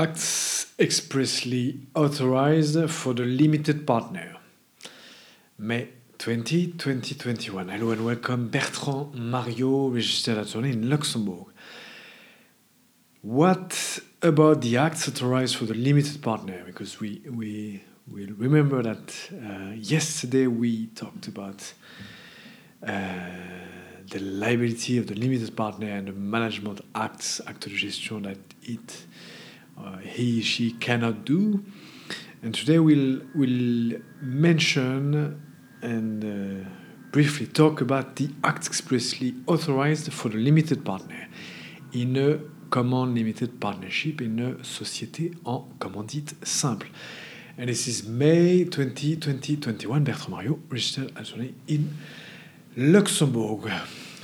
Acts expressly authorized for the limited partner. May 20, 2021. Hello and welcome. Bertrand Mario, registered attorney in Luxembourg. What about the acts authorized for the limited partner? Because we we will remember that uh, yesterday we talked about uh, the liability of the limited partner and the management acts, acte de gestion that it uh, he she cannot do. And today we'll we'll mention and uh, briefly talk about the acts expressly authorized for the limited partner in a common limited partnership in a société en commandite simple. And this is May 20, 2021. Bertrand Mario, registered attorney in Luxembourg.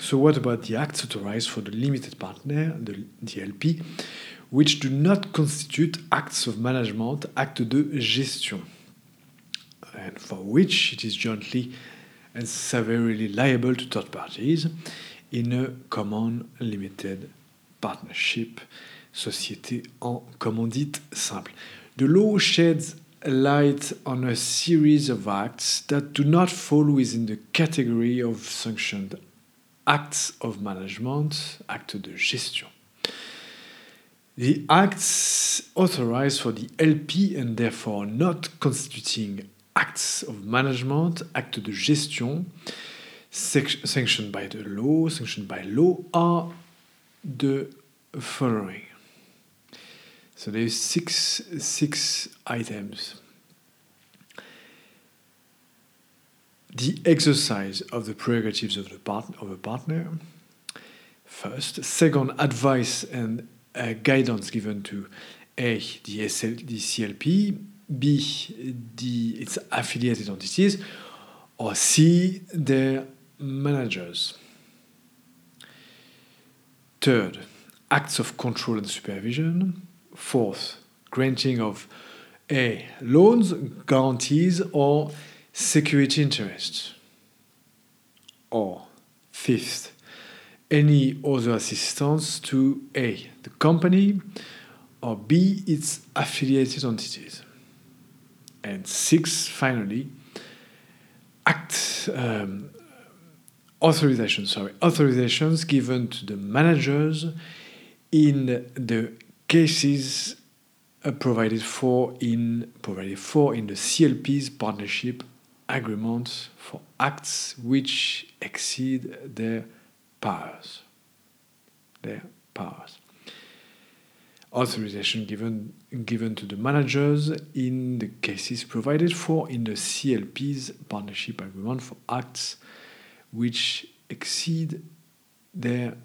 So, what about the acts authorized for the limited partner, the DLP, which do not constitute acts of management, actes de gestion, and for which it is jointly and severely liable to third parties in a common limited partnership, société en commandite simple. The law sheds light on a series of acts that do not fall within the category of sanctioned acts of management, actes de gestion. The acts authorized for the LP and therefore not constituting acts of management, actes de gestion, sanctioned by the law, sanctioned by law, are the following. So there's six six items. The exercise of the prerogatives of the part of a partner. First, second, advice and uh, guidance given to A, the, SL, the CLP, B, the, its affiliated entities, or C, their managers. Third, acts of control and supervision. Fourth, granting of A, loans, guarantees, or security interests. Or fifth, any other assistance to A, the company, or B, its affiliated entities. And six, finally, act um, authorizations, sorry, authorizations given to the managers in the cases uh, provided for in provided for in the CLP's partnership agreement for acts which exceed their powers. Their powers. Authorization given given to the managers in the cases provided for in the CLP's partnership agreement for acts which exceed their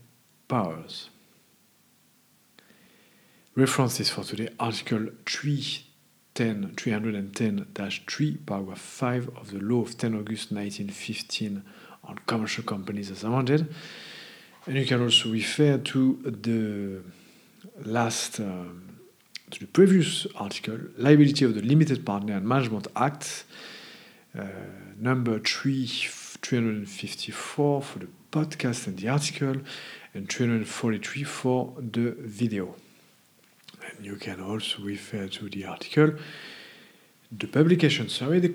powers. References for today Article 310, 310-3, paragraph 5 of the law of 10 August 1915 commercial companies as amended. And you can also refer to the last, um, to the previous article, Liability of the Limited Partner and Management Act, uh, number 3, 354 for the podcast and the article, and 343 for the video. And you can also refer to the article, the publication, sorry, the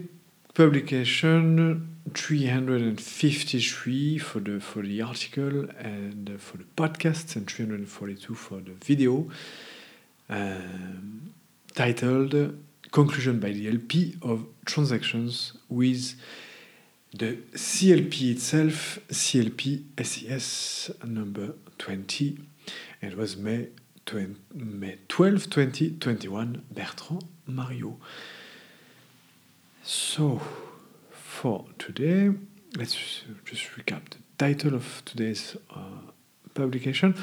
publication 353 for the for the article and for the podcast and 342 for the video um, titled conclusion by the LP of transactions with the CLP itself CLP SES number 20 it was May 20, May 12 2021 Bertrand Mario so for today let's just recap the title of today's uh, publication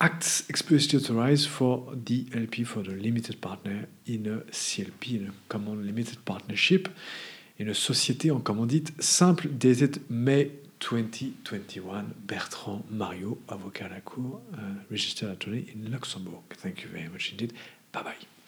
acts explicitly authorized for the LP for the limited partner in a CLP, in a common limited partnership, in a société en commandite simple dated May 2021. Bertrand Mario, avocat à la cour, uh, registered attorney in Luxembourg. Thank you very much indeed. Bye bye.